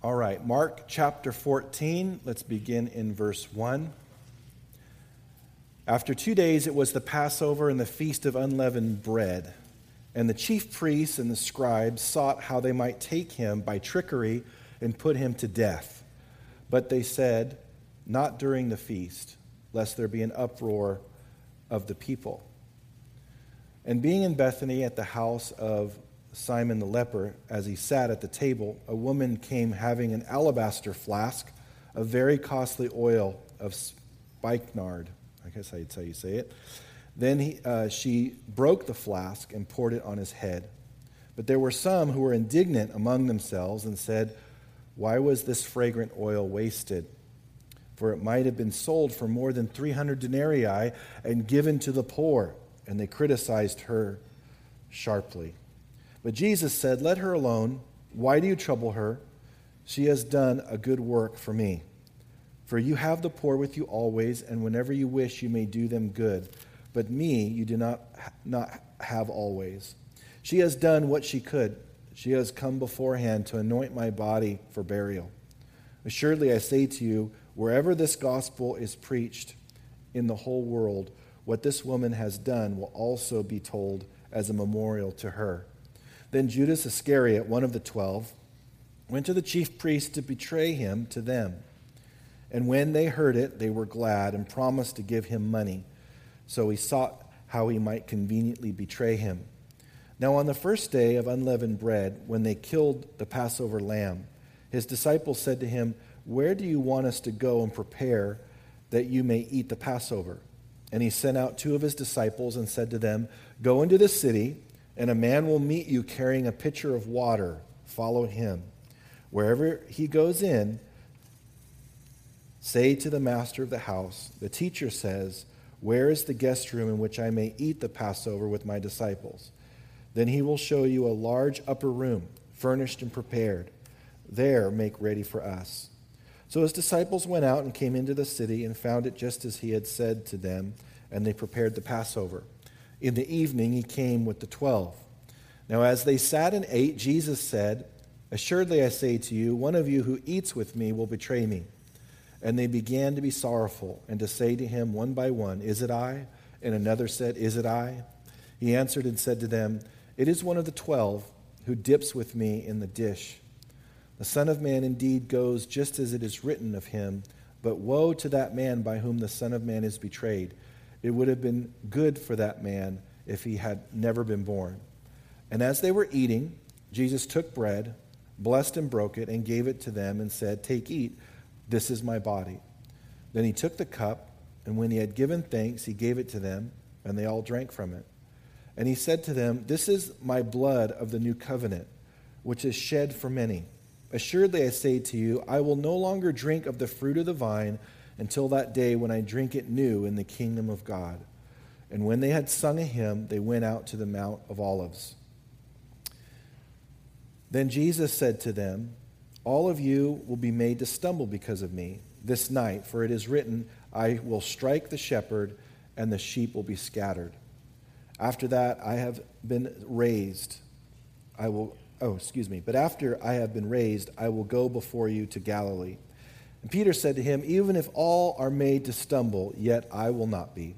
All right, Mark chapter 14. Let's begin in verse 1. After two days, it was the Passover and the feast of unleavened bread. And the chief priests and the scribes sought how they might take him by trickery and put him to death. But they said, Not during the feast, lest there be an uproar of the people. And being in Bethany at the house of Simon the leper, as he sat at the table, a woman came having an alabaster flask of very costly oil of spikenard. I guess that's how you say it. Then he, uh, she broke the flask and poured it on his head. But there were some who were indignant among themselves and said, Why was this fragrant oil wasted? For it might have been sold for more than 300 denarii and given to the poor. And they criticized her sharply. But Jesus said, Let her alone. Why do you trouble her? She has done a good work for me. For you have the poor with you always, and whenever you wish, you may do them good. But me you do not, not have always. She has done what she could. She has come beforehand to anoint my body for burial. Assuredly, I say to you, wherever this gospel is preached in the whole world, what this woman has done will also be told as a memorial to her. Then Judas Iscariot, one of the twelve, went to the chief priests to betray him to them. And when they heard it, they were glad and promised to give him money. So he sought how he might conveniently betray him. Now, on the first day of unleavened bread, when they killed the Passover lamb, his disciples said to him, Where do you want us to go and prepare that you may eat the Passover? And he sent out two of his disciples and said to them, Go into the city and a man will meet you carrying a pitcher of water. Follow him. Wherever he goes in, say to the master of the house, The teacher says, Where is the guest room in which I may eat the Passover with my disciples? Then he will show you a large upper room, furnished and prepared. There make ready for us. So his disciples went out and came into the city and found it just as he had said to them, and they prepared the Passover. In the evening, he came with the twelve. Now, as they sat and ate, Jesus said, Assuredly, I say to you, one of you who eats with me will betray me. And they began to be sorrowful and to say to him one by one, Is it I? And another said, Is it I? He answered and said to them, It is one of the twelve who dips with me in the dish. The Son of Man indeed goes just as it is written of him, but woe to that man by whom the Son of Man is betrayed. It would have been good for that man if he had never been born. And as they were eating, Jesus took bread, blessed and broke it, and gave it to them, and said, Take, eat, this is my body. Then he took the cup, and when he had given thanks, he gave it to them, and they all drank from it. And he said to them, This is my blood of the new covenant, which is shed for many. Assuredly, I say to you, I will no longer drink of the fruit of the vine until that day when I drink it new in the kingdom of God. And when they had sung a hymn, they went out to the Mount of Olives. Then Jesus said to them, All of you will be made to stumble because of me this night, for it is written, I will strike the shepherd, and the sheep will be scattered. After that, I have been raised. I will, oh, excuse me. But after I have been raised, I will go before you to Galilee. And Peter said to him, Even if all are made to stumble, yet I will not be.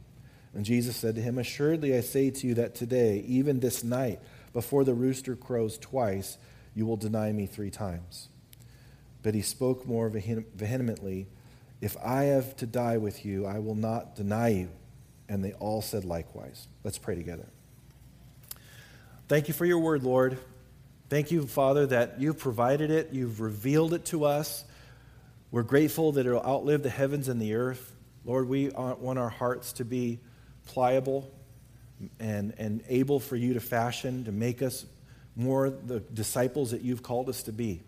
And Jesus said to him, Assuredly I say to you that today, even this night, before the rooster crows twice, you will deny me three times. But he spoke more vehemently, If I have to die with you, I will not deny you. And they all said likewise. Let's pray together. Thank you for your word, Lord. Thank you, Father, that you've provided it, you've revealed it to us. We're grateful that it'll outlive the heavens and the earth. Lord, we want our hearts to be pliable and, and able for you to fashion, to make us more the disciples that you've called us to be.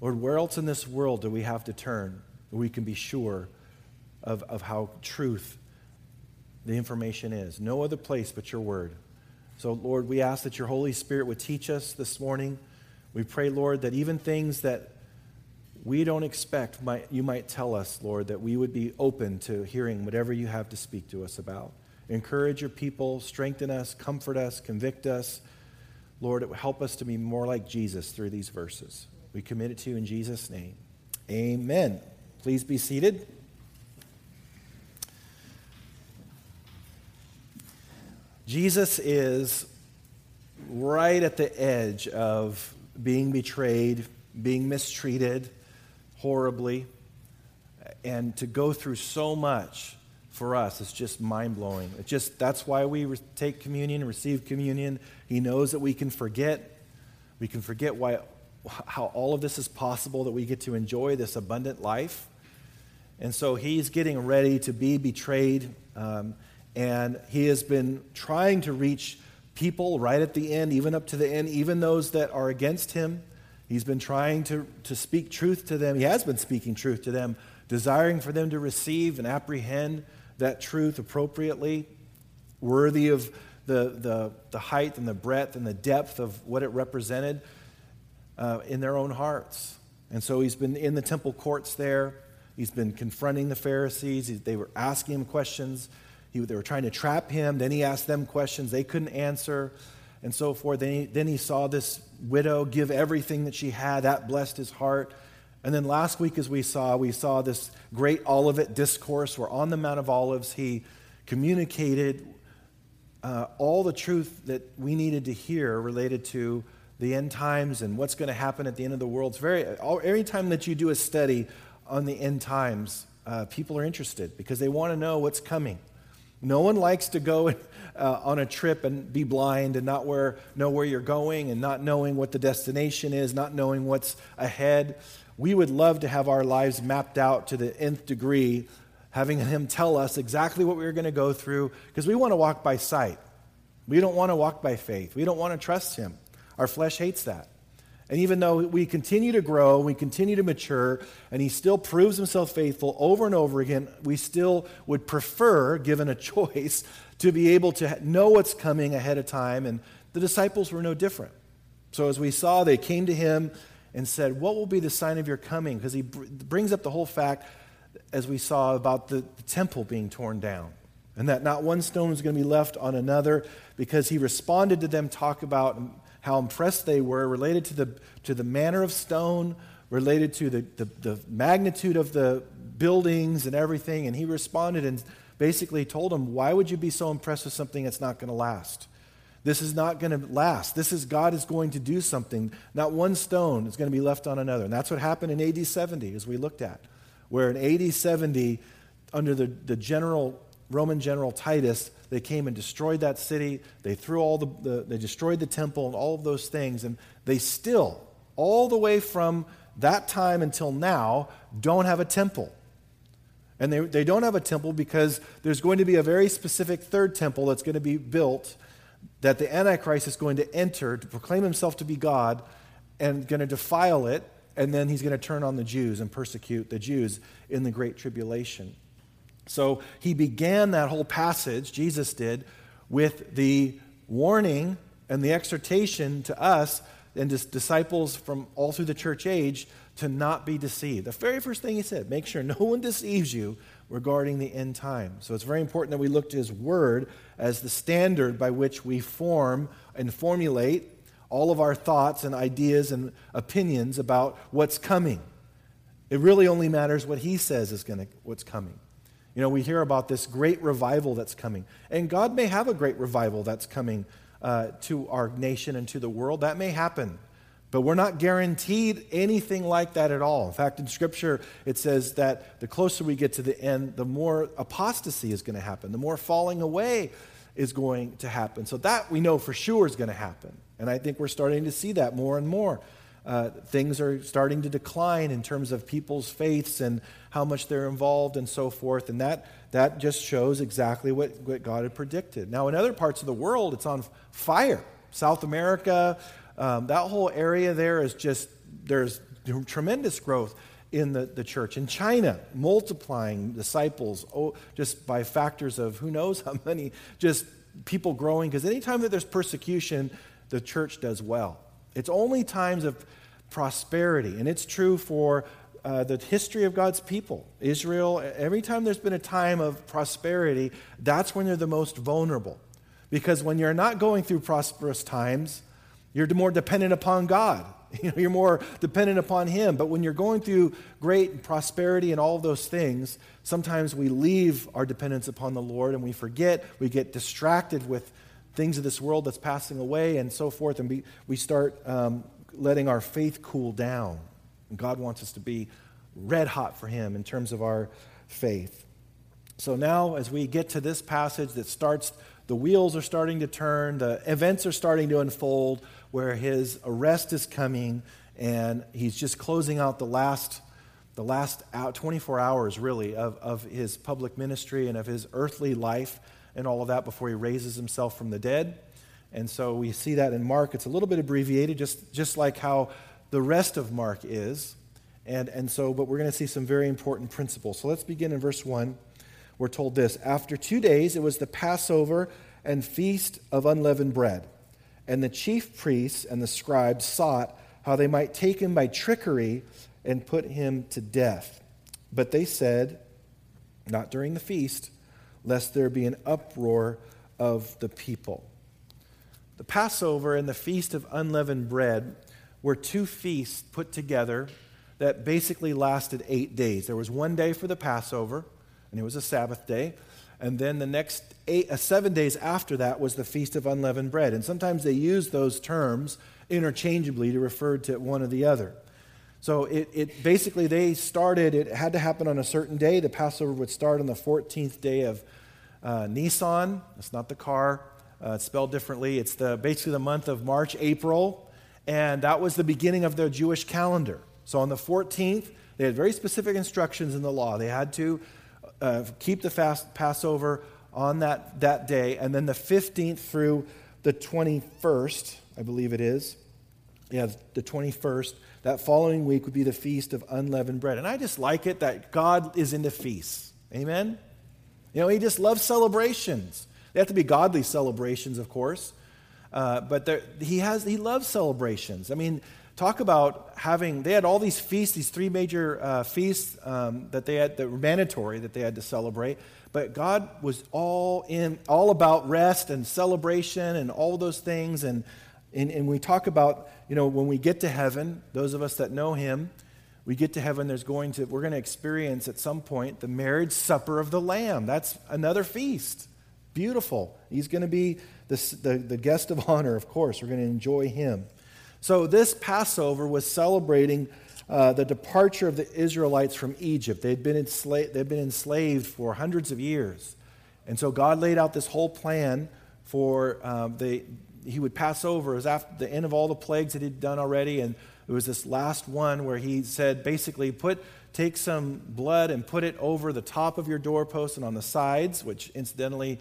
Lord, where else in this world do we have to turn where we can be sure of, of how truth the information is? No other place but your word. So, Lord, we ask that your Holy Spirit would teach us this morning. We pray, Lord, that even things that we don't expect, might, you might tell us, Lord, that we would be open to hearing whatever you have to speak to us about. Encourage your people, strengthen us, comfort us, convict us. Lord, it will help us to be more like Jesus through these verses. We commit it to you in Jesus' name. Amen. Please be seated. Jesus is right at the edge of being betrayed, being mistreated horribly, and to go through so much for us is just mind blowing. It just that's why we re- take communion, and receive communion. He knows that we can forget. We can forget why how all of this is possible that we get to enjoy this abundant life. And so he's getting ready to be betrayed. Um, and he has been trying to reach people right at the end, even up to the end, even those that are against him. He's been trying to, to speak truth to them. He has been speaking truth to them, desiring for them to receive and apprehend that truth appropriately, worthy of the, the, the height and the breadth and the depth of what it represented uh, in their own hearts. And so he's been in the temple courts there. He's been confronting the Pharisees. He, they were asking him questions. He, they were trying to trap him. Then he asked them questions they couldn't answer, and so forth. Then he, then he saw this widow give everything that she had. That blessed his heart. And then last week, as we saw, we saw this great Olivet discourse where on the Mount of Olives he communicated uh, all the truth that we needed to hear related to the end times and what's going to happen at the end of the world. It's very, every time that you do a study on the end times, uh, people are interested because they want to know what's coming. No one likes to go uh, on a trip and be blind and not where, know where you're going and not knowing what the destination is, not knowing what's ahead. We would love to have our lives mapped out to the nth degree, having Him tell us exactly what we're going to go through because we want to walk by sight. We don't want to walk by faith. We don't want to trust Him. Our flesh hates that. And even though we continue to grow, we continue to mature, and he still proves himself faithful over and over again, we still would prefer, given a choice, to be able to know what's coming ahead of time. And the disciples were no different. So as we saw, they came to him and said, What will be the sign of your coming? Because he brings up the whole fact, as we saw, about the, the temple being torn down. And that not one stone was going to be left on another, because he responded to them, talk about how impressed they were related to the, to the manner of stone, related to the, the, the magnitude of the buildings and everything. And he responded and basically told them, Why would you be so impressed with something that's not going to last? This is not going to last. This is God is going to do something. Not one stone is going to be left on another. And that's what happened in AD 70, as we looked at, where in AD 70, under the, the general Roman general Titus, they came and destroyed that city. They threw all the, the, they destroyed the temple and all of those things. And they still, all the way from that time until now, don't have a temple. And they, they don't have a temple because there's going to be a very specific third temple that's going to be built that the Antichrist is going to enter to proclaim himself to be God and going to defile it. And then he's going to turn on the Jews and persecute the Jews in the Great Tribulation. So he began that whole passage, Jesus did, with the warning and the exhortation to us and his disciples from all through the church age to not be deceived. The very first thing he said, make sure no one deceives you regarding the end time. So it's very important that we look to his word as the standard by which we form and formulate all of our thoughts and ideas and opinions about what's coming. It really only matters what he says is going to what's coming. You know, we hear about this great revival that's coming. And God may have a great revival that's coming uh, to our nation and to the world. That may happen. But we're not guaranteed anything like that at all. In fact, in Scripture, it says that the closer we get to the end, the more apostasy is going to happen, the more falling away is going to happen. So, that we know for sure is going to happen. And I think we're starting to see that more and more. Uh, things are starting to decline in terms of people's faiths and how much they're involved and so forth. And that, that just shows exactly what, what God had predicted. Now, in other parts of the world, it's on fire. South America, um, that whole area there is just, there's tremendous growth in the, the church. In China, multiplying disciples oh, just by factors of who knows how many, just people growing. Because anytime that there's persecution, the church does well. It's only times of prosperity, and it's true for uh, the history of God's people. Israel, every time there's been a time of prosperity, that's when they're the most vulnerable. Because when you're not going through prosperous times, you're more dependent upon God You know, you're more dependent upon Him. But when you're going through great prosperity and all those things, sometimes we leave our dependence upon the Lord and we forget. We get distracted with things of this world that's passing away and so forth, and we, we start um, letting our faith cool down. And God wants us to be red hot for Him in terms of our faith. So now, as we get to this passage that starts, the wheels are starting to turn, the events are starting to unfold, where his arrest is coming, and he's just closing out the last, the last out, 24 hours, really, of, of his public ministry and of his earthly life and all of that before he raises himself from the dead. And so we see that in Mark. It's a little bit abbreviated, just, just like how the rest of Mark is. And, and so, but we're going to see some very important principles. So let's begin in verse 1. We're told this After two days, it was the Passover and feast of unleavened bread. And the chief priests and the scribes sought how they might take him by trickery and put him to death. But they said, Not during the feast, lest there be an uproar of the people. The Passover and the Feast of Unleavened Bread were two feasts put together that basically lasted eight days. There was one day for the Passover, and it was a Sabbath day. And then the next eight, uh, seven days after that was the Feast of Unleavened Bread. And sometimes they use those terms interchangeably to refer to one or the other. So it, it basically, they started, it had to happen on a certain day. The Passover would start on the 14th day of uh, Nisan. It's not the car, uh, it's spelled differently. It's the, basically the month of March, April. And that was the beginning of the Jewish calendar. So on the 14th, they had very specific instructions in the law. They had to uh, keep the fast Passover on that, that day, and then the 15th through the 21st, I believe it is. Yeah, the 21st. That following week would be the Feast of Unleavened Bread. And I just like it that God is into feasts. Amen? You know, He just loves celebrations. They have to be godly celebrations, of course. Uh, but there, he has he loves celebrations. I mean, talk about having they had all these feasts these three major uh, feasts um, that they had that were mandatory that they had to celebrate but god was all in all about rest and celebration and all those things and, and and we talk about you know when we get to heaven those of us that know him we get to heaven there's going to we're going to experience at some point the marriage supper of the lamb that's another feast beautiful he's going to be the, the, the guest of honor of course we're going to enjoy him so, this Passover was celebrating uh, the departure of the Israelites from Egypt. They'd been, enslaved, they'd been enslaved for hundreds of years. And so, God laid out this whole plan for um, the, He would pass over. as after the end of all the plagues that He'd done already. And it was this last one where He said, basically, put, take some blood and put it over the top of your doorpost and on the sides, which incidentally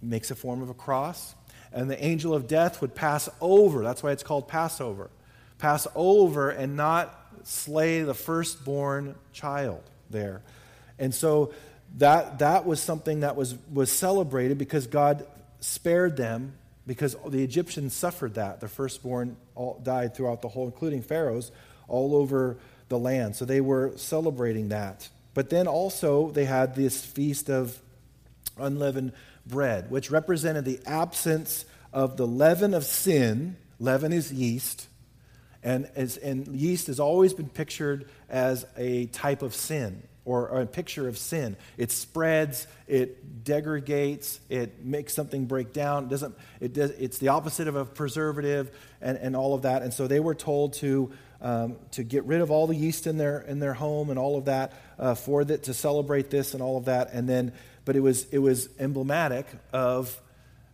makes a form of a cross and the angel of death would pass over. That's why it's called Passover. Pass over and not slay the firstborn child there. And so that, that was something that was, was celebrated because God spared them because the Egyptians suffered that. The firstborn died throughout the whole, including Pharaoh's, all over the land. So they were celebrating that. But then also they had this feast of unleavened bread, which represented the absence of the leaven of sin. Leaven is yeast. And, as, and yeast has always been pictured as a type of sin or, or, a picture of sin. It spreads, it degrades, it makes something break down. It doesn't, it does, it's the opposite of a preservative and, and all of that. And so they were told to, um, to get rid of all the yeast in their, in their home and all of that uh, for that, to celebrate this and all of that. And then but it was, it was emblematic of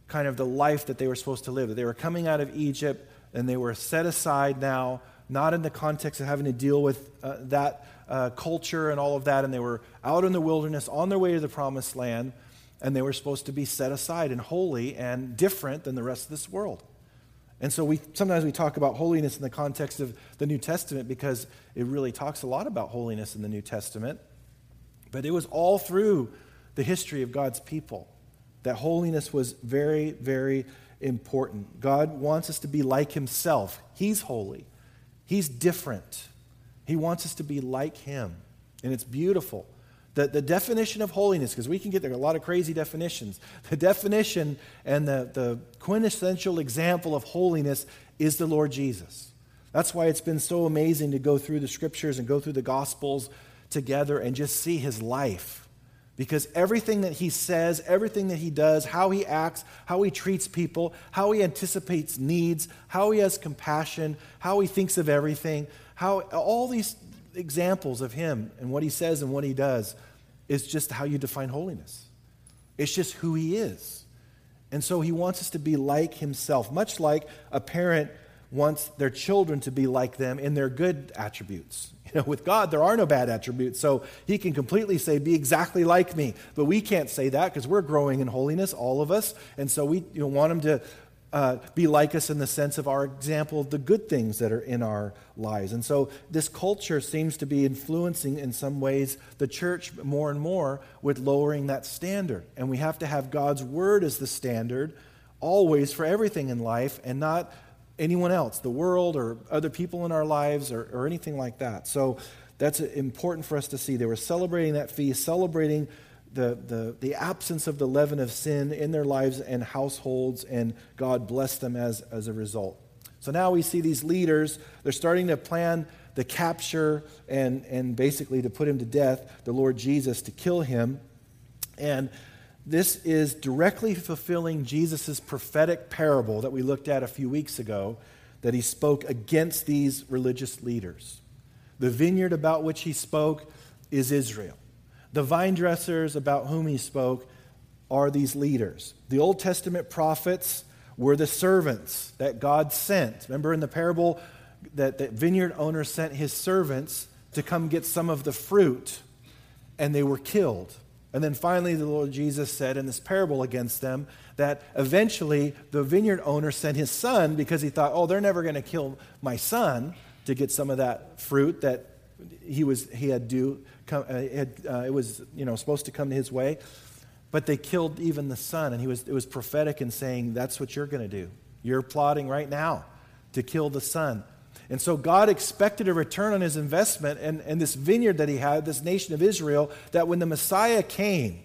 kind of the life that they were supposed to live. They were coming out of Egypt and they were set aside now, not in the context of having to deal with uh, that uh, culture and all of that. And they were out in the wilderness on their way to the promised land, and they were supposed to be set aside and holy and different than the rest of this world. And so we sometimes we talk about holiness in the context of the New Testament because it really talks a lot about holiness in the New Testament. But it was all through the history of God's people. That holiness was very, very important. God wants us to be like Himself. He's holy, He's different. He wants us to be like Him. And it's beautiful. The, the definition of holiness, because we can get there a lot of crazy definitions. The definition and the, the quintessential example of holiness is the Lord Jesus. That's why it's been so amazing to go through the scriptures and go through the gospels together and just see his life. Because everything that he says, everything that he does, how he acts, how he treats people, how he anticipates needs, how he has compassion, how he thinks of everything, how all these examples of him and what he says and what he does is just how you define holiness. It's just who he is. And so he wants us to be like himself, much like a parent wants their children to be like them in their good attributes. You know, with God, there are no bad attributes. So he can completely say, be exactly like me. But we can't say that because we're growing in holiness, all of us. And so we you know, want him to uh, be like us in the sense of our example of the good things that are in our lives. And so this culture seems to be influencing in some ways the church more and more with lowering that standard. And we have to have God's word as the standard always for everything in life and not anyone else, the world or other people in our lives or, or anything like that. So that's important for us to see. They were celebrating that feast, celebrating the, the, the absence of the leaven of sin in their lives and households, and God blessed them as, as a result. So now we see these leaders, they're starting to plan the capture and, and basically to put him to death, the Lord Jesus, to kill him. And this is directly fulfilling Jesus' prophetic parable that we looked at a few weeks ago, that he spoke against these religious leaders. The vineyard about which he spoke is Israel. The vine dressers about whom he spoke are these leaders. The Old Testament prophets were the servants that God sent. Remember in the parable that the vineyard owner sent his servants to come get some of the fruit, and they were killed. And then finally, the Lord Jesus said in this parable against them that eventually the vineyard owner sent his son because he thought, oh, they're never going to kill my son to get some of that fruit that he, was, he had due come, uh, had, uh, it was you know, supposed to come his way. But they killed even the son, and he was, it was prophetic in saying, That's what you're going to do. You're plotting right now to kill the son. And so God expected a return on his investment and, and this vineyard that he had, this nation of Israel, that when the Messiah came,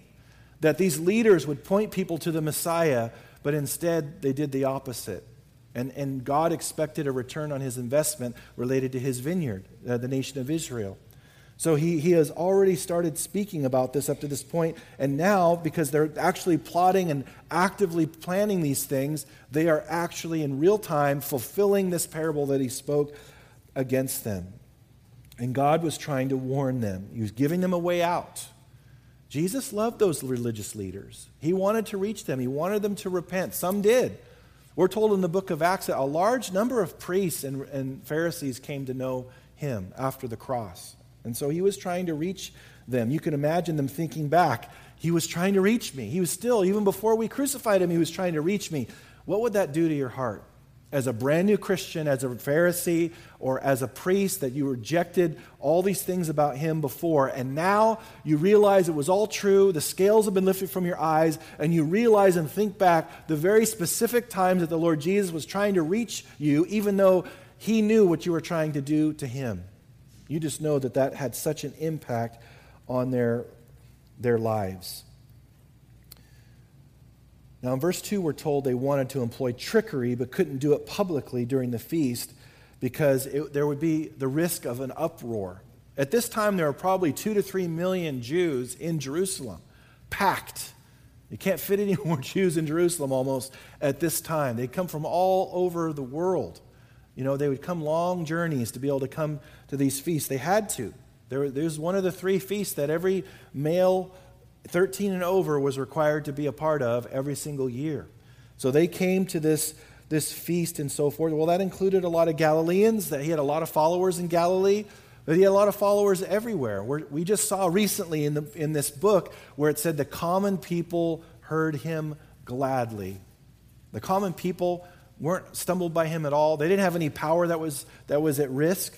that these leaders would point people to the Messiah, but instead they did the opposite. And, and God expected a return on his investment related to his vineyard, uh, the nation of Israel. So he, he has already started speaking about this up to this point, and now, because they're actually plotting and actively planning these things, they are actually in real time fulfilling this parable that he spoke against them. And God was trying to warn them, He was giving them a way out. Jesus loved those religious leaders. He wanted to reach them, He wanted them to repent. Some did. We're told in the book of Acts that a large number of priests and, and Pharisees came to know Him after the cross. And so he was trying to reach them. You can imagine them thinking back. He was trying to reach me. He was still, even before we crucified him, he was trying to reach me. What would that do to your heart? As a brand new Christian, as a Pharisee, or as a priest, that you rejected all these things about him before, and now you realize it was all true, the scales have been lifted from your eyes, and you realize and think back the very specific times that the Lord Jesus was trying to reach you, even though he knew what you were trying to do to him. You just know that that had such an impact on their, their lives. Now, in verse 2, we're told they wanted to employ trickery but couldn't do it publicly during the feast because it, there would be the risk of an uproar. At this time, there were probably two to three million Jews in Jerusalem, packed. You can't fit any more Jews in Jerusalem almost at this time. They'd come from all over the world. You know, they would come long journeys to be able to come to these feasts. They had to. There, there's one of the three feasts that every male 13 and over was required to be a part of every single year. So they came to this, this feast and so forth. Well, that included a lot of Galileans, that he had a lot of followers in Galilee, but he had a lot of followers everywhere. We're, we just saw recently in, the, in this book where it said the common people heard him gladly. The common people weren't stumbled by him at all. They didn't have any power that was, that was at risk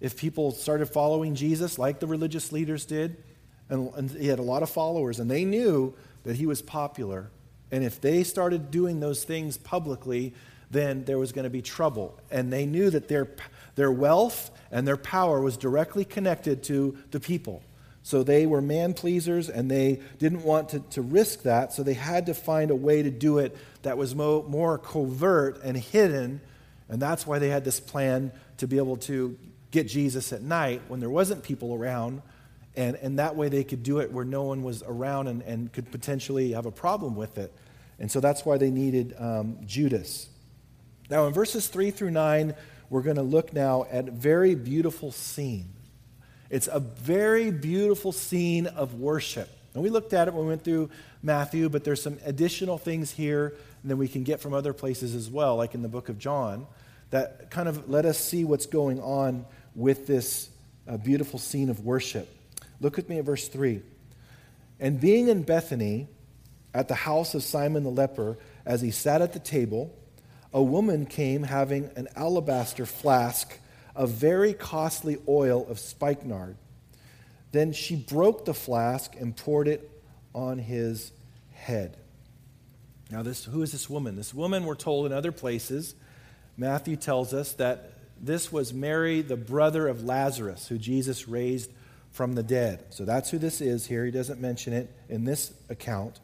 if people started following Jesus like the religious leaders did. And, and he had a lot of followers, and they knew that he was popular. And if they started doing those things publicly, then there was going to be trouble. And they knew that their, their wealth and their power was directly connected to the people. So they were man pleasers and they didn't want to, to risk that, so they had to find a way to do it that was mo- more covert and hidden. And that's why they had this plan to be able to get Jesus at night when there wasn't people around. And, and that way they could do it where no one was around and, and could potentially have a problem with it. And so that's why they needed um, Judas. Now, in verses 3 through 9, we're going to look now at a very beautiful scene. It's a very beautiful scene of worship. And we looked at it when we went through Matthew, but there's some additional things here that we can get from other places as well, like in the book of John, that kind of let us see what's going on with this uh, beautiful scene of worship. Look with me at verse 3. And being in Bethany at the house of Simon the leper, as he sat at the table, a woman came having an alabaster flask of very costly oil of spikenard. Then she broke the flask and poured it on his head. Now, this, who is this woman? This woman, we're told in other places, Matthew tells us that this was Mary, the brother of Lazarus, who Jesus raised from the dead. So that's who this is here. He doesn't mention it in this account.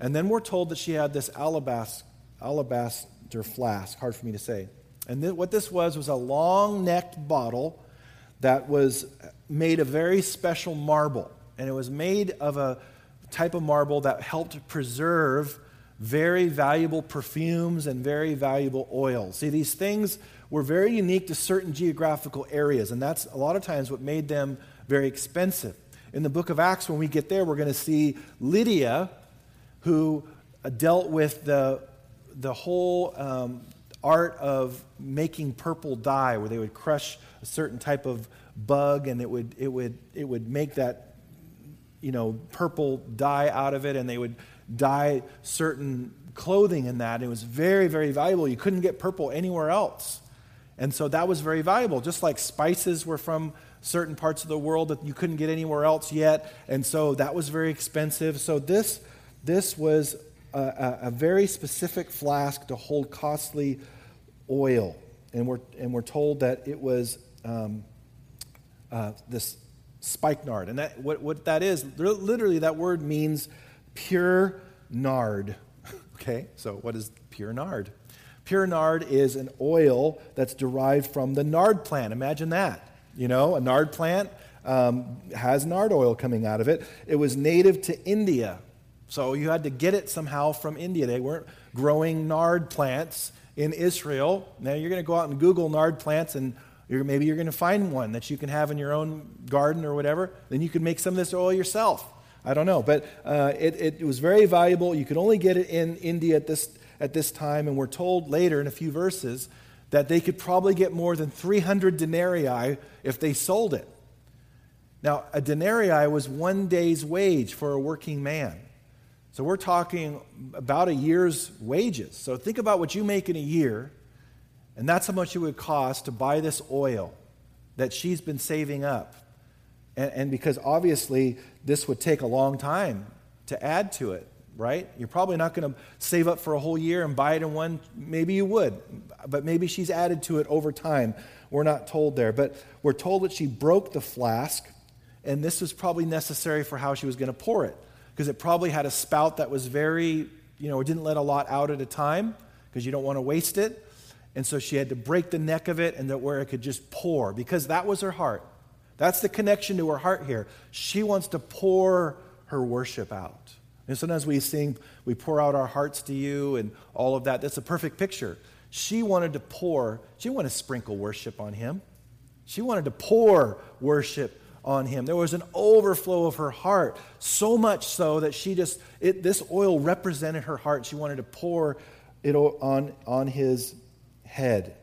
And then we're told that she had this alabaster, alabaster flask, hard for me to say. And th- what this was was a long necked bottle that was made of very special marble. And it was made of a type of marble that helped preserve very valuable perfumes and very valuable oils. See, these things were very unique to certain geographical areas, and that's a lot of times what made them very expensive. In the book of Acts, when we get there, we're going to see Lydia, who dealt with the, the whole um, art of making purple dye, where they would crush a certain type of bug and it would, it would, it would make that you know, purple dye out of it, and they would dye certain clothing in that. It was very, very valuable. You couldn't get purple anywhere else. And so that was very valuable, just like spices were from certain parts of the world that you couldn't get anywhere else yet. And so that was very expensive. So this, this was a, a, very specific flask to hold costly oil. And we're, and we're told that it was um, uh, this spikenard. And that, what, what that is, literally, that word means pure nard. okay, so what is pure nard? Pure nard is an oil that's derived from the nard plant. Imagine that. You know, a nard plant um, has nard oil coming out of it. It was native to India. So you had to get it somehow from India. They weren't growing nard plants in Israel. Now you're going to go out and Google nard plants and you're, maybe you're going to find one that you can have in your own garden or whatever. Then you can make some of this oil yourself. I don't know. But uh, it, it was very valuable. You could only get it in India at this, at this time. And we're told later in a few verses that they could probably get more than 300 denarii if they sold it. Now, a denarii was one day's wage for a working man. So we're talking about a year's wages. So think about what you make in a year and that's how much it would cost to buy this oil that she's been saving up. And, and, because obviously this would take a long time to add to it, right? You're probably not going to save up for a whole year and buy it in one. Maybe you would, but maybe she's added to it over time. We're not told there. But we're told that she broke the flask, and this was probably necessary for how she was going to pour it. Because it probably had a spout that was very, you know, didn't let a lot out at a time because you don't want to waste it. And so she had to break the neck of it and that where it could just pour because that was her heart. That's the connection to her heart here. She wants to pour her worship out. And sometimes we sing, we pour out our hearts to you and all of that. That's a perfect picture. She wanted to pour, she wanted to sprinkle worship on him. She wanted to pour worship on him. There was an overflow of her heart, so much so that she just, it, this oil represented her heart. She wanted to pour it on, on his head.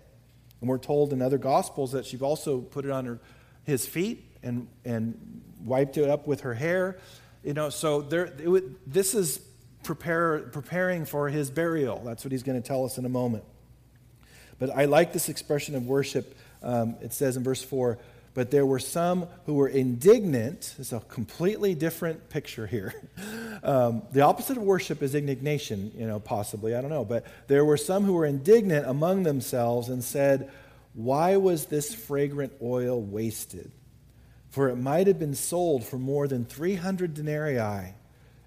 And we're told in other gospels that she also put it on her, his feet and, and wiped it up with her hair. You know, so there, would, this is prepare, preparing for his burial. That's what he's going to tell us in a moment. But I like this expression of worship. Um, it says in verse 4 but there were some who were indignant. It's a completely different picture here. Um, the opposite of worship is indignation, you know, possibly. I don't know. But there were some who were indignant among themselves and said, Why was this fragrant oil wasted? For it might have been sold for more than 300 denarii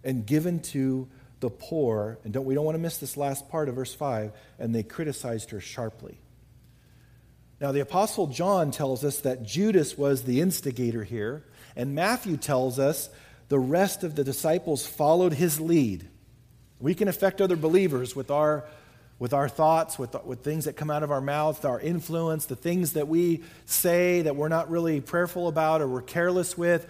and given to the poor. And don't, we don't want to miss this last part of verse 5. And they criticized her sharply. Now, the Apostle John tells us that Judas was the instigator here, and Matthew tells us the rest of the disciples followed his lead. We can affect other believers with our, with our thoughts, with, with things that come out of our mouths, our influence, the things that we say that we're not really prayerful about or we're careless with.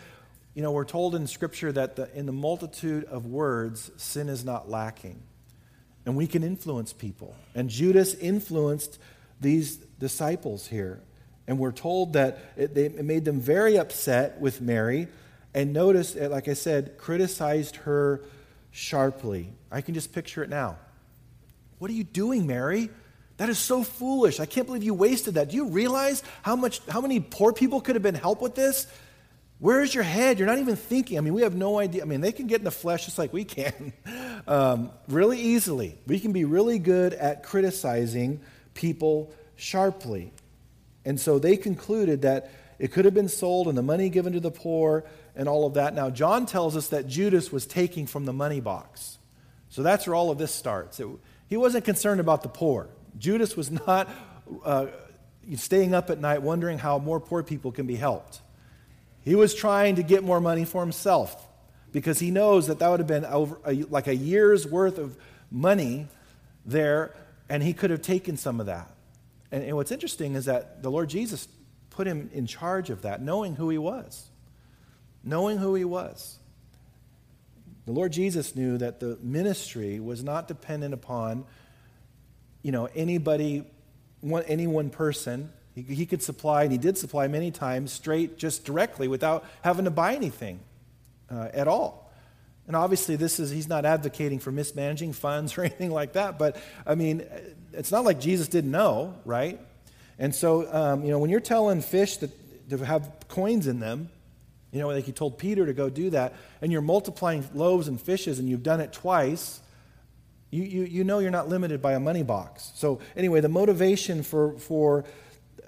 You know, we're told in Scripture that the, in the multitude of words, sin is not lacking. And we can influence people. And Judas influenced these disciples here. And we're told that it, they, it made them very upset with Mary. And notice, eh, like I said, criticized her sharply. I can just picture it now. What are you doing, Mary? That is so foolish. I can't believe you wasted that. Do you realize how much how many poor people could have been helped with this? Where's your head? You're not even thinking. I mean, we have no idea. I mean, they can get in the flesh just like we can, um, really easily. We can be really good at criticizing people sharply. And so they concluded that it could have been sold and the money given to the poor and all of that. Now, John tells us that Judas was taking from the money box. So that's where all of this starts. It, he wasn't concerned about the poor. Judas was not uh, staying up at night wondering how more poor people can be helped. He was trying to get more money for himself because he knows that that would have been over a, like a year's worth of money there, and he could have taken some of that. And, and what's interesting is that the Lord Jesus put him in charge of that, knowing who he was. Knowing who he was. The Lord Jesus knew that the ministry was not dependent upon, you know, anybody, one, any one person. He, he could supply, and he did supply many times, straight, just directly, without having to buy anything uh, at all. And obviously, this is, he's not advocating for mismanaging funds or anything like that, but I mean, it's not like Jesus didn't know, right? And so, um, you know, when you're telling fish that, to have coins in them, you know, like he told Peter to go do that, and you're multiplying loaves and fishes and you've done it twice, you, you, you know you're not limited by a money box. So, anyway, the motivation for, for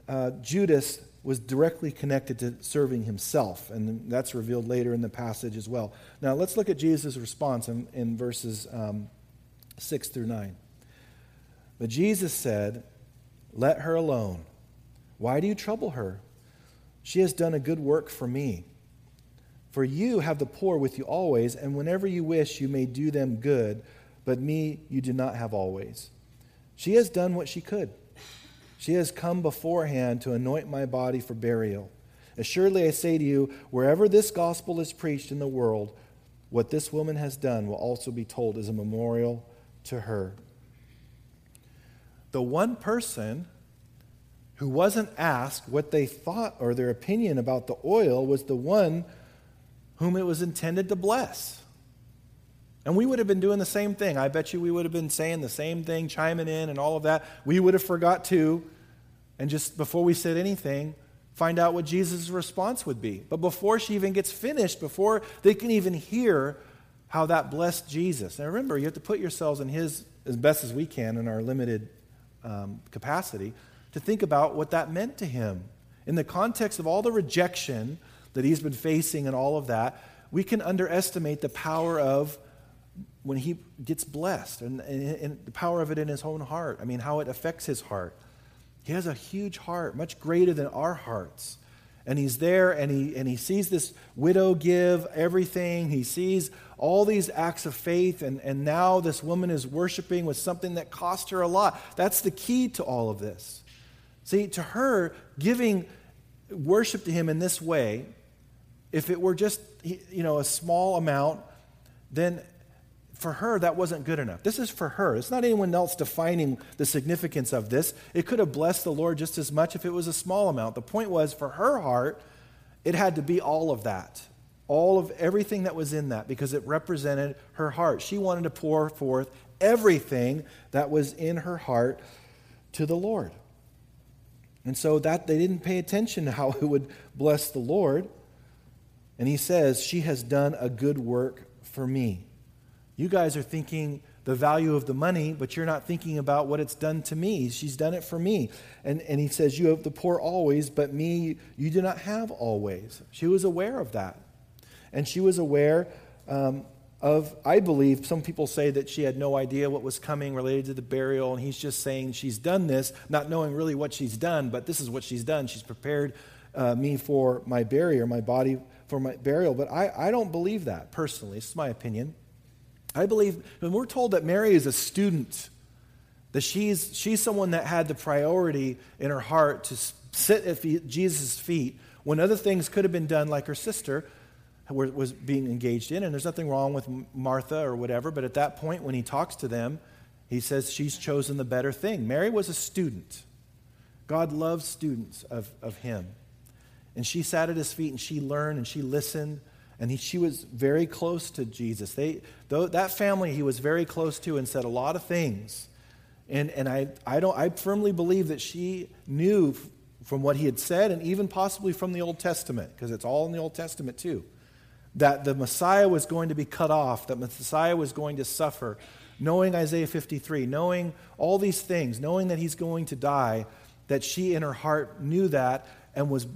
uh, Judas was directly connected to serving himself, and that's revealed later in the passage as well. Now, let's look at Jesus' response in, in verses um, 6 through 9. But Jesus said, Let her alone. Why do you trouble her? She has done a good work for me. For you have the poor with you always, and whenever you wish, you may do them good, but me you do not have always. She has done what she could. She has come beforehand to anoint my body for burial. Assuredly, I say to you, wherever this gospel is preached in the world, what this woman has done will also be told as a memorial to her the one person who wasn't asked what they thought or their opinion about the oil was the one whom it was intended to bless. And we would have been doing the same thing. I bet you we would have been saying the same thing, chiming in and all of that. We would have forgot to, and just before we said anything, find out what Jesus' response would be. But before she even gets finished, before they can even hear how that blessed Jesus. Now remember, you have to put yourselves in his as best as we can in our limited um, capacity to think about what that meant to him. In the context of all the rejection that he's been facing and all of that, we can underestimate the power of when he gets blessed and, and, and, the power of it in his own heart. I mean, how it affects his heart. He has a huge heart, much greater than our hearts. And he's there and he, and he sees this widow give everything. He sees all these acts of faith, and, and now this woman is worshiping with something that cost her a lot. That's the key to all of this. See, to her, giving worship to him in this way, if it were just you know a small amount, then for her that wasn't good enough. This is for her. It's not anyone else defining the significance of this. It could have blessed the Lord just as much if it was a small amount. The point was for her heart, it had to be all of that all of everything that was in that because it represented her heart. She wanted to pour forth everything that was in her heart to the Lord. And so that they didn't pay attention to how it would bless the Lord. And he says, She has done a good work for me. You guys are thinking the value of the money, but you're not thinking about what it's done to me. She's done it for me. And, and he says, You have the poor always, but me you do not have always. She was aware of that. And she was aware um, of, I believe, some people say that she had no idea what was coming related to the burial, and he's just saying she's done this, not knowing really what she's done, but this is what she's done. She's prepared uh, me for my burial, my body for my burial. But I, I don't believe that personally. It's my opinion. I believe when we're told that Mary is a student, that she's, she's someone that had the priority in her heart to sit at Jesus' feet when other things could have been done, like her sister was being engaged in. And there's nothing wrong with Martha or whatever, but at that point, when he talks to them, he says she's chosen the better thing. Mary was a student. God loves students of, of him. And she sat at his feet and she learned and she listened. And he, she was very close to Jesus. They, though, that family he was very close to and said a lot of things. And, and I, I, don't, I firmly believe that she knew from what he had said and even possibly from the Old Testament, because it's all in the Old Testament too, that the Messiah was going to be cut off, that Messiah was going to suffer. Knowing Isaiah 53, knowing all these things, knowing that he's going to die, that she in her heart knew that and was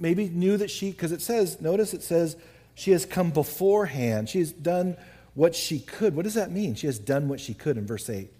maybe knew that she, because it says, notice it says, she has come beforehand. She has done what she could. What does that mean? She has done what she could in verse 8.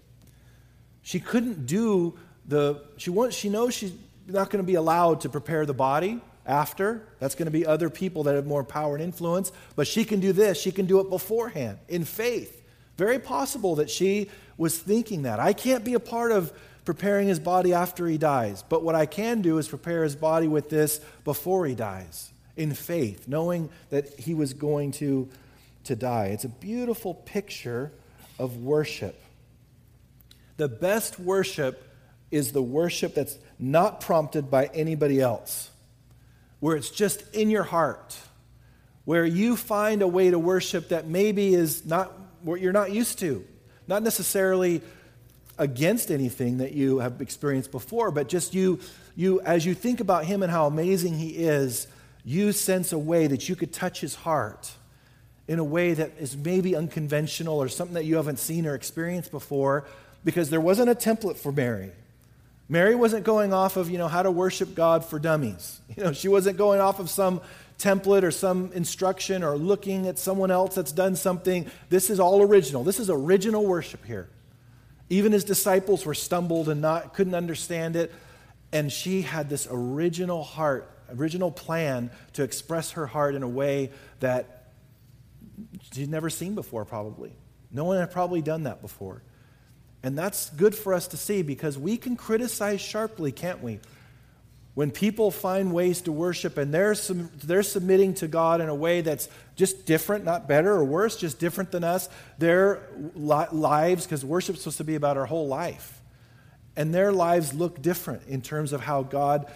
She couldn't do the, she, wants, she knows she's not going to be allowed to prepare the body after. That's going to be other people that have more power and influence. But she can do this, she can do it beforehand in faith. Very possible that she was thinking that. I can't be a part of preparing his body after he dies, but what I can do is prepare his body with this before he dies in faith, knowing that he was going to, to die. It's a beautiful picture of worship. The best worship is the worship that's not prompted by anybody else, where it's just in your heart, where you find a way to worship that maybe is not what you're not used to, not necessarily against anything that you have experienced before, but just you, you as you think about him and how amazing he is, you sense a way that you could touch his heart in a way that is maybe unconventional or something that you haven't seen or experienced before because there wasn't a template for Mary. Mary wasn't going off of, you know, how to worship God for dummies. You know, she wasn't going off of some template or some instruction or looking at someone else that's done something. This is all original. This is original worship here. Even his disciples were stumbled and not couldn't understand it, and she had this original heart, original plan to express her heart in a way that she'd never seen before probably. No one had probably done that before. And that's good for us to see because we can criticize sharply, can't we? When people find ways to worship and they're, they're submitting to God in a way that's just different, not better or worse, just different than us, their lives, because worship's supposed to be about our whole life, and their lives look different in terms of how God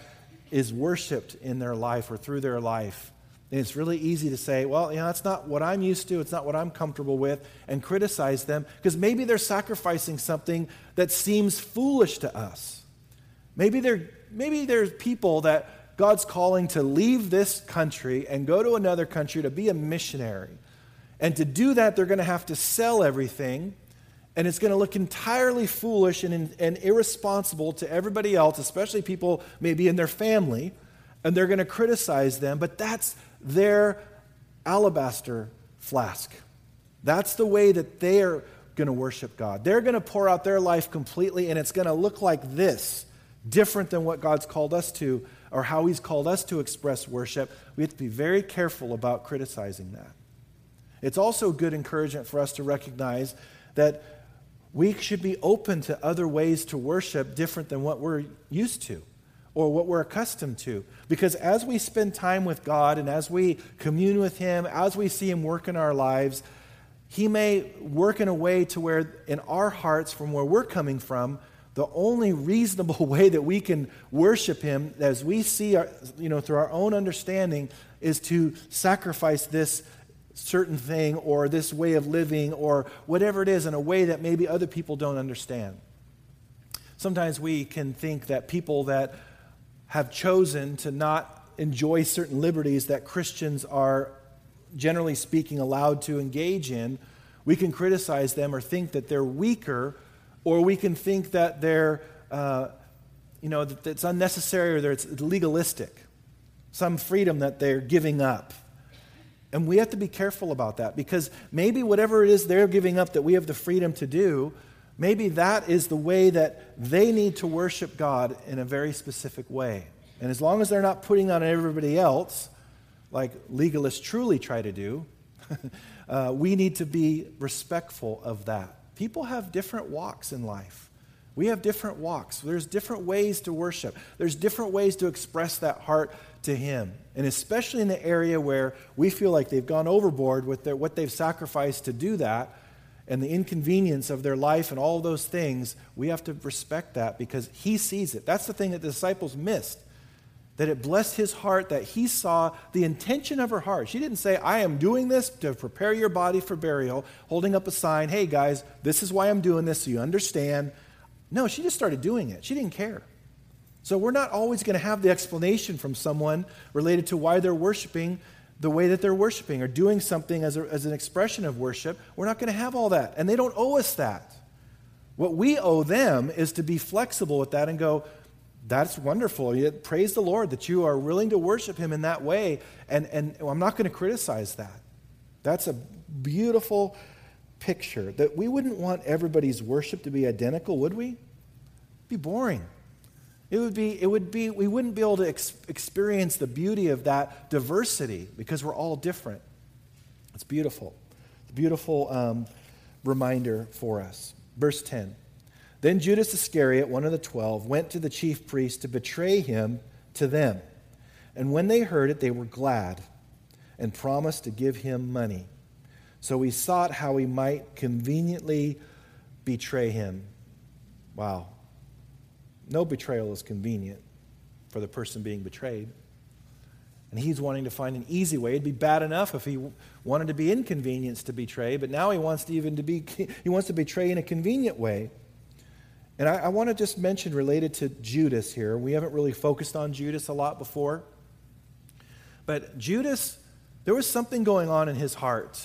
is worshiped in their life or through their life. And it's really easy to say, well, you know, that's not what I'm used to, it's not what I'm comfortable with, and criticize them because maybe they're sacrificing something that seems foolish to us. Maybe they're maybe there's people that God's calling to leave this country and go to another country to be a missionary. And to do that, they're going to have to sell everything, and it's going to look entirely foolish and, and irresponsible to everybody else, especially people maybe in their family, and they're going to criticize them, but that's their alabaster flask. That's the way that they're going to worship God. They're going to pour out their life completely, and it's going to look like this different than what God's called us to or how He's called us to express worship. We have to be very careful about criticizing that. It's also good encouragement for us to recognize that we should be open to other ways to worship different than what we're used to or what we're accustomed to. Because as we spend time with God and as we commune with Him, as we see Him work in our lives, He may work in a way to where in our hearts, from where we're coming from, the only reasonable way that we can worship Him, as we see, our, you know, through our own understanding, is to sacrifice this certain thing or this way of living or whatever it is in a way that maybe other people don't understand. Sometimes we can think that people that have chosen to not enjoy certain liberties that Christians are, generally speaking, allowed to engage in, we can criticize them or think that they're weaker, or we can think that they're, uh, you know, that it's unnecessary or that it's legalistic, some freedom that they're giving up. And we have to be careful about that because maybe whatever it is they're giving up that we have the freedom to do, maybe that is the way that they need to worship God in a very specific way. And as long as they're not putting on everybody else, like legalists truly try to do, uh, we need to be respectful of that. People have different walks in life. We have different walks. There's different ways to worship. There's different ways to express that heart to Him. And especially in the area where we feel like they've gone overboard with their, what they've sacrificed to do that and the inconvenience of their life and all those things, we have to respect that because He sees it. That's the thing that the disciples missed. That it blessed his heart that he saw the intention of her heart. She didn't say, I am doing this to prepare your body for burial, holding up a sign, hey guys, this is why I'm doing this so you understand. No, she just started doing it. She didn't care. So we're not always going to have the explanation from someone related to why they're worshiping the way that they're worshiping or doing something as, a, as an expression of worship. We're not going to have all that. And they don't owe us that. What we owe them is to be flexible with that and go, that's wonderful. Praise the Lord that you are willing to worship Him in that way. And, and I'm not going to criticize that. That's a beautiful picture that we wouldn't want everybody's worship to be identical, would we? It'd be boring. It would be, it would be, we wouldn't be able to ex- experience the beauty of that diversity because we're all different. It's beautiful. It's a beautiful um, reminder for us. Verse 10. Then Judas Iscariot, one of the twelve, went to the chief priests to betray him to them. And when they heard it, they were glad and promised to give him money. So he sought how he might conveniently betray him. Wow. No betrayal is convenient for the person being betrayed. And he's wanting to find an easy way. It'd be bad enough if he wanted to be inconvenienced to betray, but now he wants to even to be he wants to betray in a convenient way. And I, I want to just mention related to Judas here. We haven't really focused on Judas a lot before. But Judas, there was something going on in his heart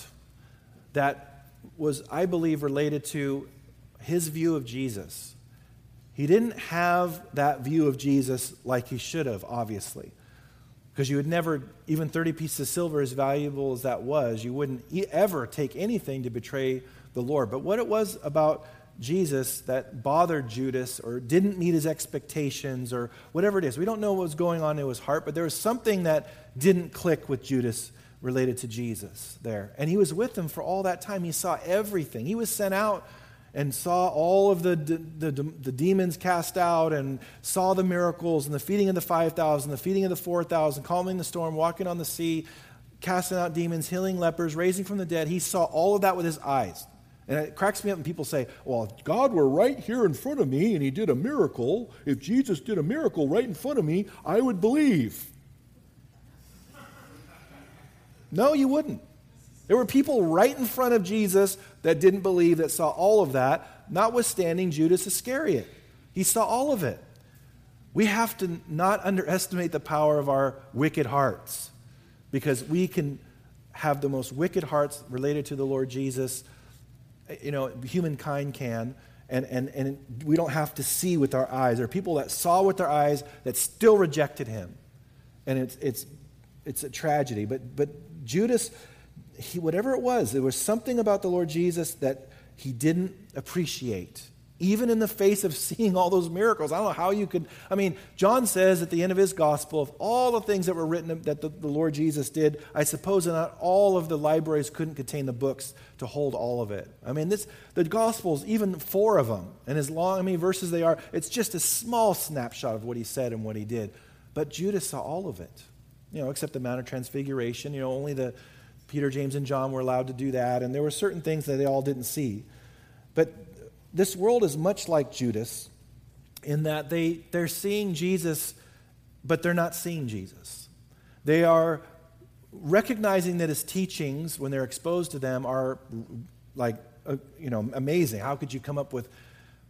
that was, I believe, related to his view of Jesus. He didn't have that view of Jesus like he should have, obviously. Because you would never, even 30 pieces of silver, as valuable as that was, you wouldn't ever take anything to betray the Lord. But what it was about Jesus that bothered Judas or didn't meet his expectations or whatever it is. We don't know what was going on in his heart, but there was something that didn't click with Judas related to Jesus there. And he was with them for all that time. He saw everything. He was sent out and saw all of the, the, the, the demons cast out and saw the miracles and the feeding of the 5,000, the feeding of the 4,000, calming the storm, walking on the sea, casting out demons, healing lepers, raising from the dead. He saw all of that with his eyes. And it cracks me up when people say, well, if God were right here in front of me and he did a miracle, if Jesus did a miracle right in front of me, I would believe. No, you wouldn't. There were people right in front of Jesus that didn't believe, that saw all of that, notwithstanding Judas Iscariot. He saw all of it. We have to not underestimate the power of our wicked hearts because we can have the most wicked hearts related to the Lord Jesus you know, humankind can, and, and, and we don't have to see with our eyes. There are people that saw with their eyes that still rejected him. And it's, it's, it's a tragedy. But, but Judas, he, whatever it was, there was something about the Lord Jesus that he didn't appreciate even in the face of seeing all those miracles. I don't know how you could. I mean, John says at the end of his gospel, of all the things that were written that the, the, Lord Jesus did, I suppose not all of the libraries couldn't contain the books to hold all of it. I mean, this the gospels, even four of them, and as long, I mean, verses they are, it's just a small snapshot of what he said and what he did. But Judas saw all of it, you know, except the Mount of Transfiguration. You know, only the Peter, James, and John were allowed to do that, and there were certain things that they all didn't see. But this world is much like Judas in that they, they're seeing Jesus, but they're not seeing Jesus. They are recognizing that his teachings, when they're exposed to them, are like, uh, you know, amazing. How could you come up with,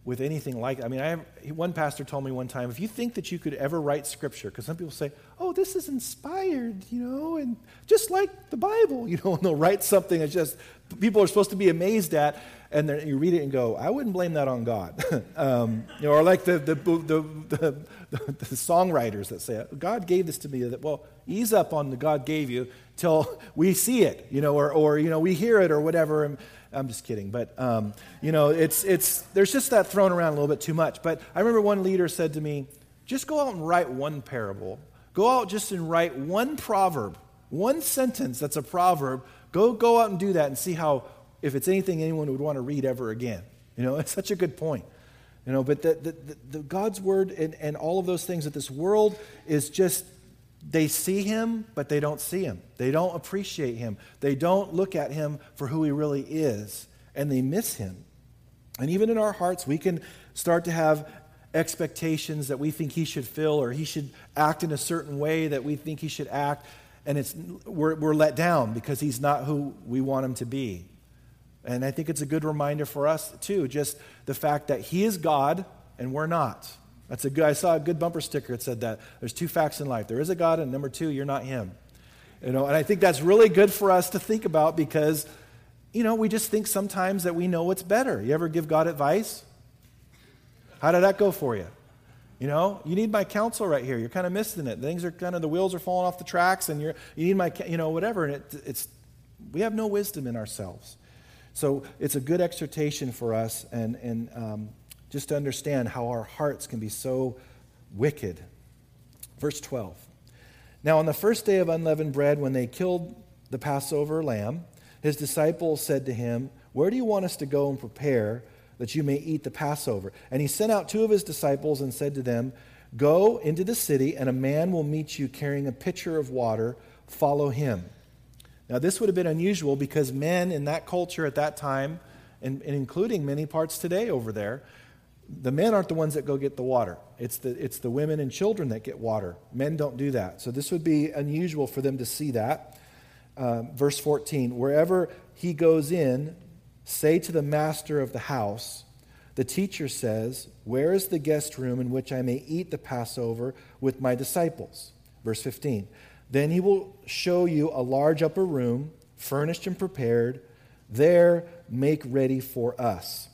with anything like I mean, I have, one pastor told me one time, if you think that you could ever write scripture, because some people say, oh, this is inspired, you know, and just like the Bible, you know, and they'll write something that's just people are supposed to be amazed at. And then you read it and go, I wouldn't blame that on God. um, you know, or like the, the, the, the, the songwriters that say, God gave this to me. That, well, ease up on the God gave you till we see it, you know, or, or you know, we hear it or whatever. And, I'm just kidding, but um, you know, it's it's there's just that thrown around a little bit too much. But I remember one leader said to me, "Just go out and write one parable. Go out just and write one proverb, one sentence that's a proverb. Go go out and do that and see how if it's anything anyone would want to read ever again. You know, it's such a good point. You know, but the, the, the, God's word and, and all of those things that this world is just they see him, but they don't see him. They don't appreciate him. They don't look at him for who he really is, and they miss him. And even in our hearts, we can start to have expectations that we think he should fill or he should act in a certain way that we think he should act, and it's, we're, we're let down because he's not who we want him to be. And I think it's a good reminder for us, too, just the fact that he is God and we're not. That's a good, I saw a good bumper sticker that said that. There's two facts in life there is a God, and number two, you're not Him. You know, and I think that's really good for us to think about because, you know, we just think sometimes that we know what's better. You ever give God advice? How did that go for you? You know, you need my counsel right here. You're kind of missing it. Things are kind of the wheels are falling off the tracks, and you're you need my you know whatever. And it, it's we have no wisdom in ourselves, so it's a good exhortation for us. And and um, just to understand how our hearts can be so wicked. Verse 12. Now, on the first day of unleavened bread, when they killed the Passover lamb, his disciples said to him, Where do you want us to go and prepare that you may eat the Passover? And he sent out two of his disciples and said to them, Go into the city, and a man will meet you carrying a pitcher of water. Follow him. Now, this would have been unusual because men in that culture at that time, and, and including many parts today over there, the men aren't the ones that go get the water. It's the, it's the women and children that get water. Men don't do that. So this would be unusual for them to see that. Uh, verse 14 Wherever he goes in, say to the master of the house, the teacher says, Where is the guest room in which I may eat the Passover with my disciples? Verse 15 Then he will show you a large upper room, furnished and prepared. There make ready for us.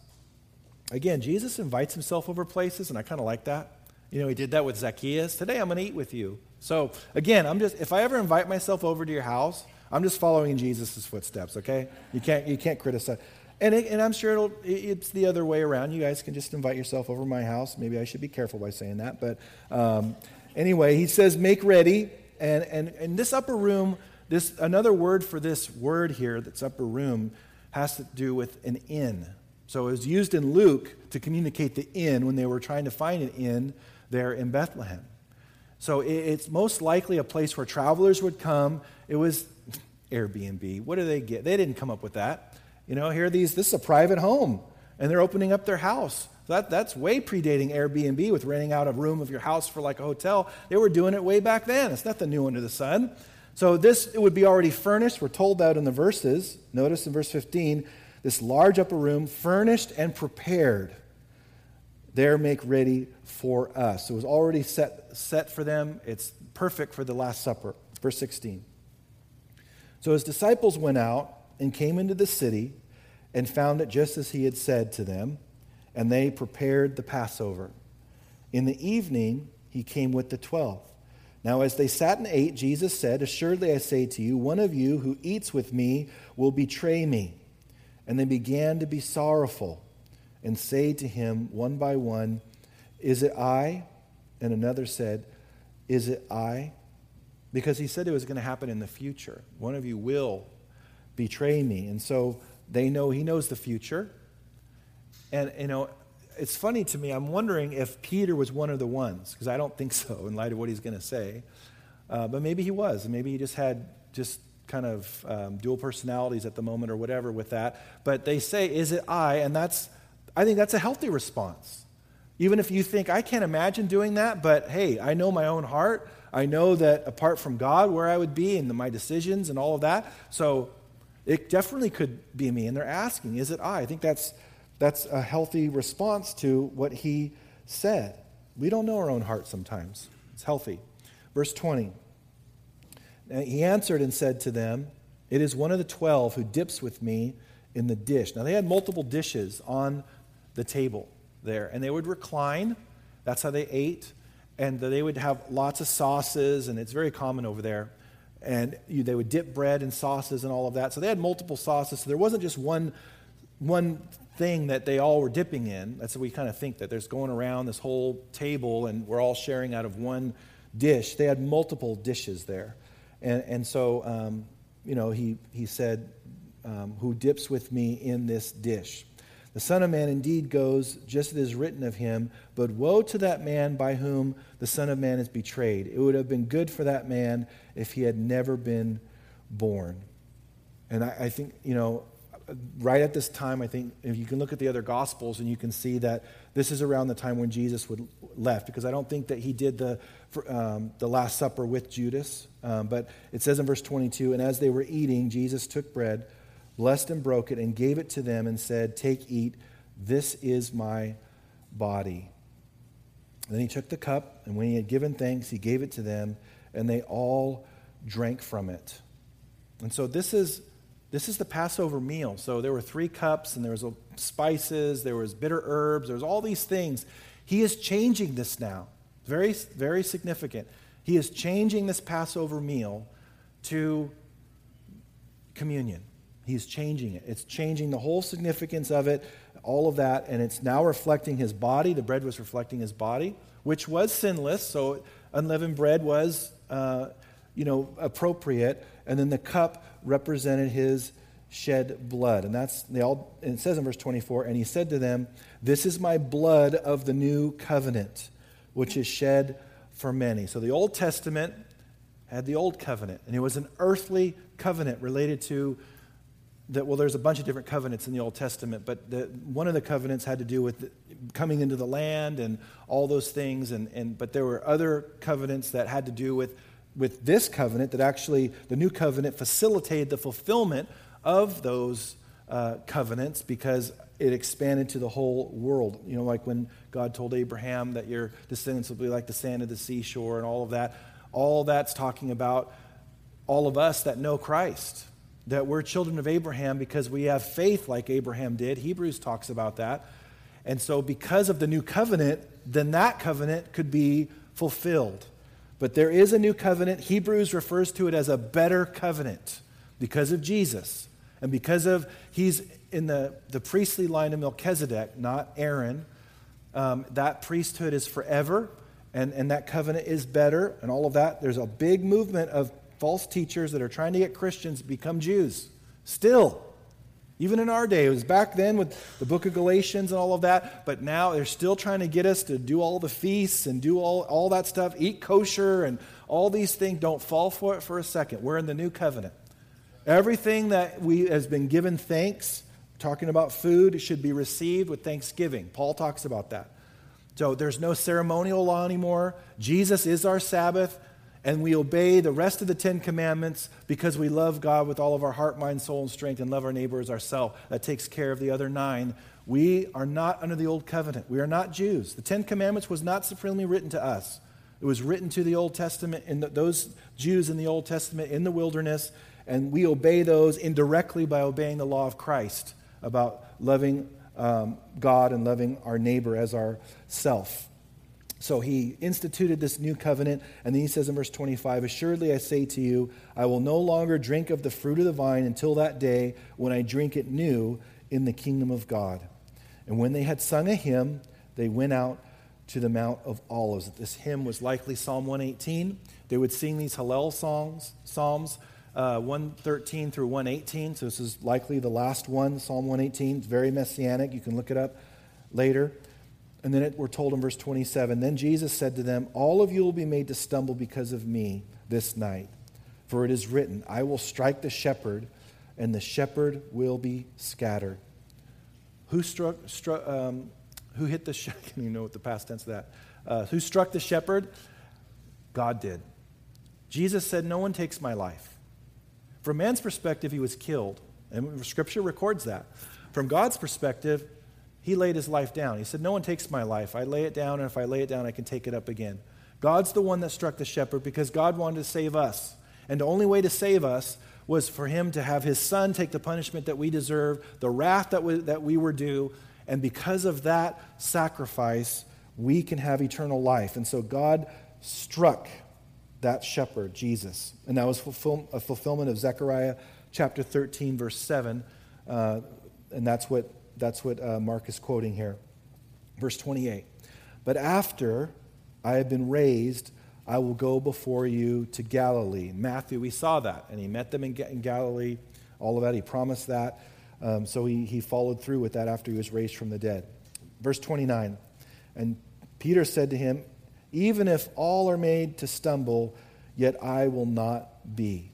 Again, Jesus invites himself over places, and I kind of like that. You know, he did that with Zacchaeus. Today I'm going to eat with you. So, again, I'm just if I ever invite myself over to your house, I'm just following Jesus' footsteps, okay? You can't you can't criticize. And, it, and I'm sure it'll, it's the other way around. You guys can just invite yourself over my house. Maybe I should be careful by saying that. But um, anyway, he says, make ready. And, and, and this upper room, this another word for this word here that's upper room has to do with an inn. So it was used in Luke to communicate the inn when they were trying to find an inn there in Bethlehem. So it's most likely a place where travelers would come. It was Airbnb. What do they get? They didn't come up with that. You know, here these, this is a private home, and they're opening up their house. That, that's way predating Airbnb with renting out a room of your house for like a hotel. They were doing it way back then. It's nothing new under the sun. So this it would be already furnished. We're told that in the verses. Notice in verse 15 this large upper room, furnished and prepared. There make ready for us. It was already set, set for them. It's perfect for the Last Supper. Verse 16. So his disciples went out and came into the city and found it just as he had said to them, and they prepared the Passover. In the evening, he came with the twelve. Now, as they sat and ate, Jesus said, Assuredly I say to you, one of you who eats with me will betray me. And they began to be sorrowful and say to him one by one, Is it I? And another said, Is it I? Because he said it was going to happen in the future. One of you will betray me. And so they know he knows the future. And, you know, it's funny to me. I'm wondering if Peter was one of the ones, because I don't think so in light of what he's going to say. Uh, but maybe he was. And maybe he just had just kind of um, dual personalities at the moment or whatever with that. But they say, Is it I? And that's, I think that's a healthy response. Even if you think, I can't imagine doing that, but hey, I know my own heart. I know that apart from God, where I would be and my decisions and all of that. So it definitely could be me. And they're asking, Is it I? I think that's, that's a healthy response to what he said. We don't know our own heart sometimes. It's healthy. Verse 20. He answered and said to them, It is one of the twelve who dips with me in the dish. Now, they had multiple dishes on the table there, and they would recline. That's how they ate. And they would have lots of sauces, and it's very common over there. And you, they would dip bread in sauces and all of that. So they had multiple sauces. So there wasn't just one, one thing that they all were dipping in. That's what we kind of think that there's going around this whole table and we're all sharing out of one dish. They had multiple dishes there. And, and so, um, you know, he, he said, um, Who dips with me in this dish? The Son of Man indeed goes just as is written of him, but woe to that man by whom the Son of Man is betrayed. It would have been good for that man if he had never been born. And I, I think, you know, right at this time, I think if you can look at the other Gospels and you can see that this is around the time when Jesus would left, because I don't think that he did the, um, the Last Supper with Judas. Um, but it says in verse 22 And as they were eating, Jesus took bread, blessed and broke it, and gave it to them and said, Take, eat, this is my body. Then he took the cup, and when he had given thanks, he gave it to them, and they all drank from it. And so this is this is the Passover meal. So there were three cups, and there was spices, there was bitter herbs, there was all these things. He is changing this now. Very, very significant. He is changing this Passover meal to communion. He's changing it. It's changing the whole significance of it, all of that, and it's now reflecting his body. The bread was reflecting his body, which was sinless. So unleavened bread was, uh, you know, appropriate. And then the cup represented his shed blood. And that's they all it says in verse 24, and he said to them, This is my blood of the new covenant, which is shed for many. So the Old Testament had the old covenant, and it was an earthly covenant related to that well there's a bunch of different covenants in the old testament but the, one of the covenants had to do with the, coming into the land and all those things and, and but there were other covenants that had to do with with this covenant that actually the new covenant facilitated the fulfillment of those uh, covenants because it expanded to the whole world. You know, like when God told Abraham that your descendants will be like the sand of the seashore and all of that. All that's talking about all of us that know Christ, that we're children of Abraham because we have faith like Abraham did. Hebrews talks about that. And so, because of the new covenant, then that covenant could be fulfilled. But there is a new covenant. Hebrews refers to it as a better covenant because of Jesus. And because of he's in the, the priestly line of Melchizedek, not Aaron, um, that priesthood is forever, and, and that covenant is better, and all of that. There's a big movement of false teachers that are trying to get Christians to become Jews. Still. Even in our day, it was back then with the book of Galatians and all of that, but now they're still trying to get us to do all the feasts and do all, all that stuff, eat kosher and all these things. Don't fall for it for a second. We're in the new covenant. Everything that we has been given thanks, talking about food, should be received with thanksgiving. Paul talks about that. So there's no ceremonial law anymore. Jesus is our Sabbath and we obey the rest of the Ten Commandments because we love God with all of our heart, mind, soul, and strength and love our neighbor as ourselves. That takes care of the other nine. We are not under the Old Covenant. We are not Jews. The Ten Commandments was not supremely written to us. It was written to the Old Testament and those Jews in the Old Testament in the wilderness, and we obey those indirectly by obeying the law of Christ about loving um, God and loving our neighbor as our self. So he instituted this new covenant, and then he says in verse 25 Assuredly I say to you, I will no longer drink of the fruit of the vine until that day when I drink it new in the kingdom of God. And when they had sung a hymn, they went out to the Mount of Olives. This hymn was likely Psalm 118. They would sing these Hallel songs, Psalms uh, 113 through 118. So this is likely the last one, Psalm 118. It's very messianic. You can look it up later. And then it, we're told in verse 27 Then Jesus said to them, All of you will be made to stumble because of me this night. For it is written, I will strike the shepherd, and the shepherd will be scattered. Who struck, struck um, who hit the shepherd? You know what the past tense of that. Uh, who struck the shepherd? God did. Jesus said, No one takes my life. From man's perspective, he was killed. And scripture records that. From God's perspective, he laid his life down. He said, No one takes my life. I lay it down, and if I lay it down, I can take it up again. God's the one that struck the shepherd because God wanted to save us. And the only way to save us was for him to have his son take the punishment that we deserve, the wrath that we, that we were due. And because of that sacrifice, we can have eternal life. And so God struck that shepherd, Jesus. And that was a fulfillment of Zechariah chapter 13, verse 7. Uh, and that's what, that's what uh, Mark is quoting here. Verse 28. But after I have been raised, I will go before you to Galilee. Matthew, we saw that. And he met them in, in Galilee, all of that. He promised that. Um, so he, he followed through with that after he was raised from the dead. Verse 29. And Peter said to him, Even if all are made to stumble, yet I will not be.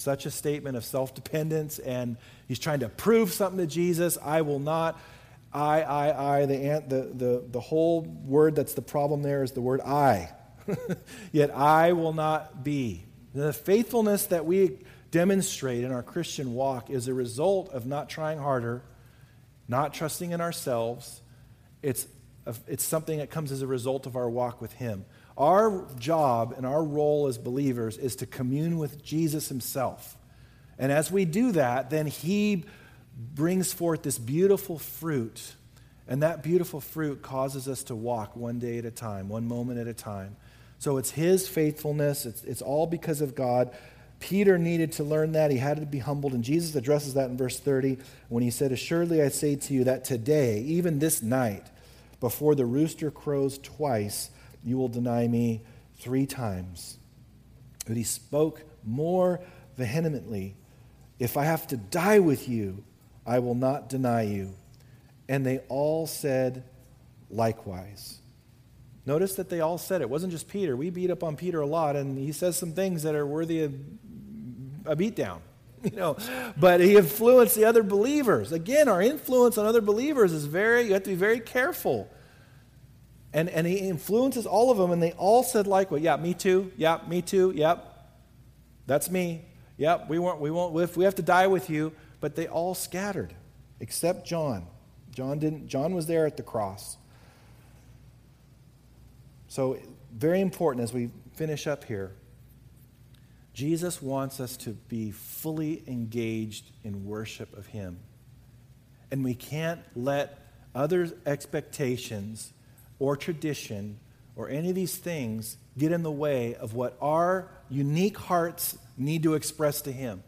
Such a statement of self dependence, and he's trying to prove something to Jesus. I will not. I, I, I. The, the, the, the whole word that's the problem there is the word I. yet I will not be. The faithfulness that we demonstrate in our Christian walk is a result of not trying harder, not trusting in ourselves. It's, it's something that comes as a result of our walk with Him. Our job and our role as believers is to commune with Jesus Himself. And as we do that, then He brings forth this beautiful fruit. And that beautiful fruit causes us to walk one day at a time, one moment at a time. So it's His faithfulness, it's, it's all because of God. Peter needed to learn that. He had to be humbled. And Jesus addresses that in verse 30 when he said, Assuredly I say to you that today, even this night, before the rooster crows twice, you will deny me three times. But he spoke more vehemently If I have to die with you, I will not deny you. And they all said likewise. Notice that they all said it. it wasn't just Peter. We beat up on Peter a lot, and he says some things that are worthy of a beatdown. You know, but he influenced the other believers. Again, our influence on other believers is very, you have to be very careful. And, and he influences all of them, and they all said likewise, yeah, me too, yeah, me too, yep, that's me, yep, we, won't, we won't, if we have to die with you, but they all scattered, except John. John didn't, John was there at the cross. So, very important as we finish up here. Jesus wants us to be fully engaged in worship of Him. And we can't let other expectations or tradition or any of these things get in the way of what our unique hearts need to express to Him.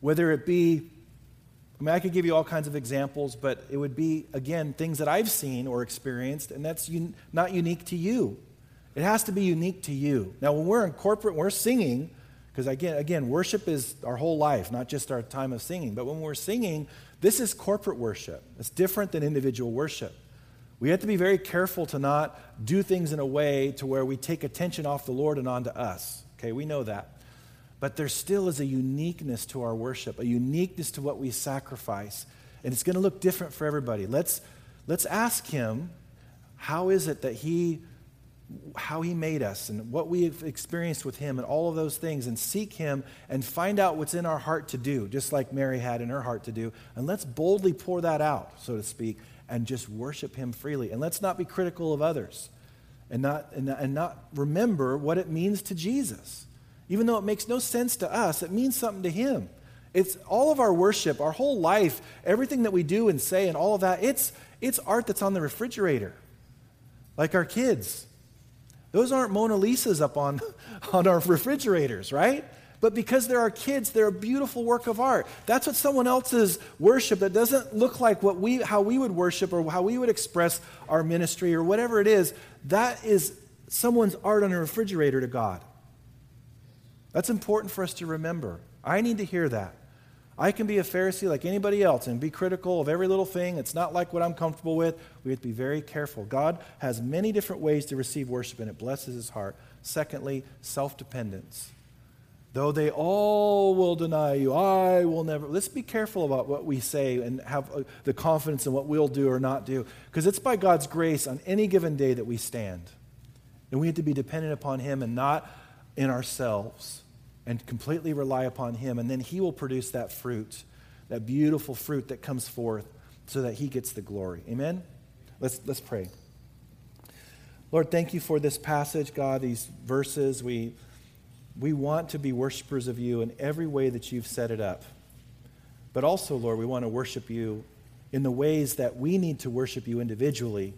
Whether it be, I mean, I could give you all kinds of examples, but it would be, again, things that I've seen or experienced, and that's un- not unique to you. It has to be unique to you. Now, when we're in corporate, we're singing, because again, again, worship is our whole life, not just our time of singing. But when we're singing, this is corporate worship. It's different than individual worship. We have to be very careful to not do things in a way to where we take attention off the Lord and onto us. Okay, we know that. But there still is a uniqueness to our worship, a uniqueness to what we sacrifice. And it's going to look different for everybody. Let's, let's ask Him how is it that He how he made us and what we have experienced with him and all of those things and seek him and find out what's in our heart to do, just like Mary had in her heart to do. And let's boldly pour that out, so to speak, and just worship him freely. And let's not be critical of others and not, and, and not remember what it means to Jesus. Even though it makes no sense to us, it means something to him. It's all of our worship, our whole life, everything that we do and say and all of that, it's, it's art that's on the refrigerator. Like our kids. Those aren't Mona Lisas up on, on our refrigerators, right? But because they're our kids, they're a beautiful work of art. That's what someone else's worship that doesn't look like what we, how we would worship or how we would express our ministry or whatever it is. That is someone's art on a refrigerator to God. That's important for us to remember. I need to hear that. I can be a Pharisee like anybody else and be critical of every little thing. It's not like what I'm comfortable with. We have to be very careful. God has many different ways to receive worship, and it blesses his heart. Secondly, self dependence. Though they all will deny you, I will never. Let's be careful about what we say and have uh, the confidence in what we'll do or not do. Because it's by God's grace on any given day that we stand. And we have to be dependent upon Him and not in ourselves and completely rely upon Him. And then He will produce that fruit, that beautiful fruit that comes forth so that He gets the glory. Amen? Let's, let's pray. Lord, thank you for this passage, God, these verses. We, We want to be worshipers of you in every way that you've set it up. But also, Lord, we want to worship you in the ways that we need to worship you individually.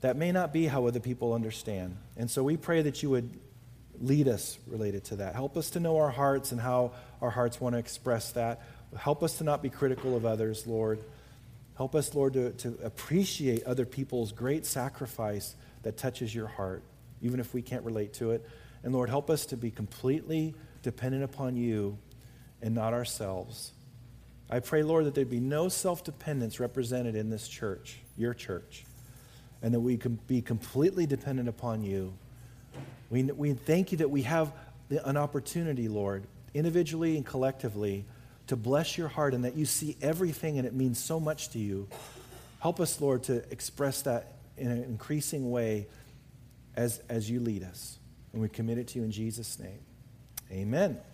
That may not be how other people understand. And so we pray that you would lead us related to that. Help us to know our hearts and how our hearts want to express that. Help us to not be critical of others, Lord. Help us, Lord, to, to appreciate other people's great sacrifice that touches your heart, even if we can't relate to it. And Lord, help us to be completely dependent upon you and not ourselves. I pray, Lord, that there'd be no self dependence represented in this church, your church, and that we can be completely dependent upon you. We, we thank you that we have the, an opportunity, Lord, individually and collectively, to bless your heart and that you see everything and it means so much to you. Help us, Lord, to express that in an increasing way as, as you lead us. And we commit it to you in Jesus' name. Amen.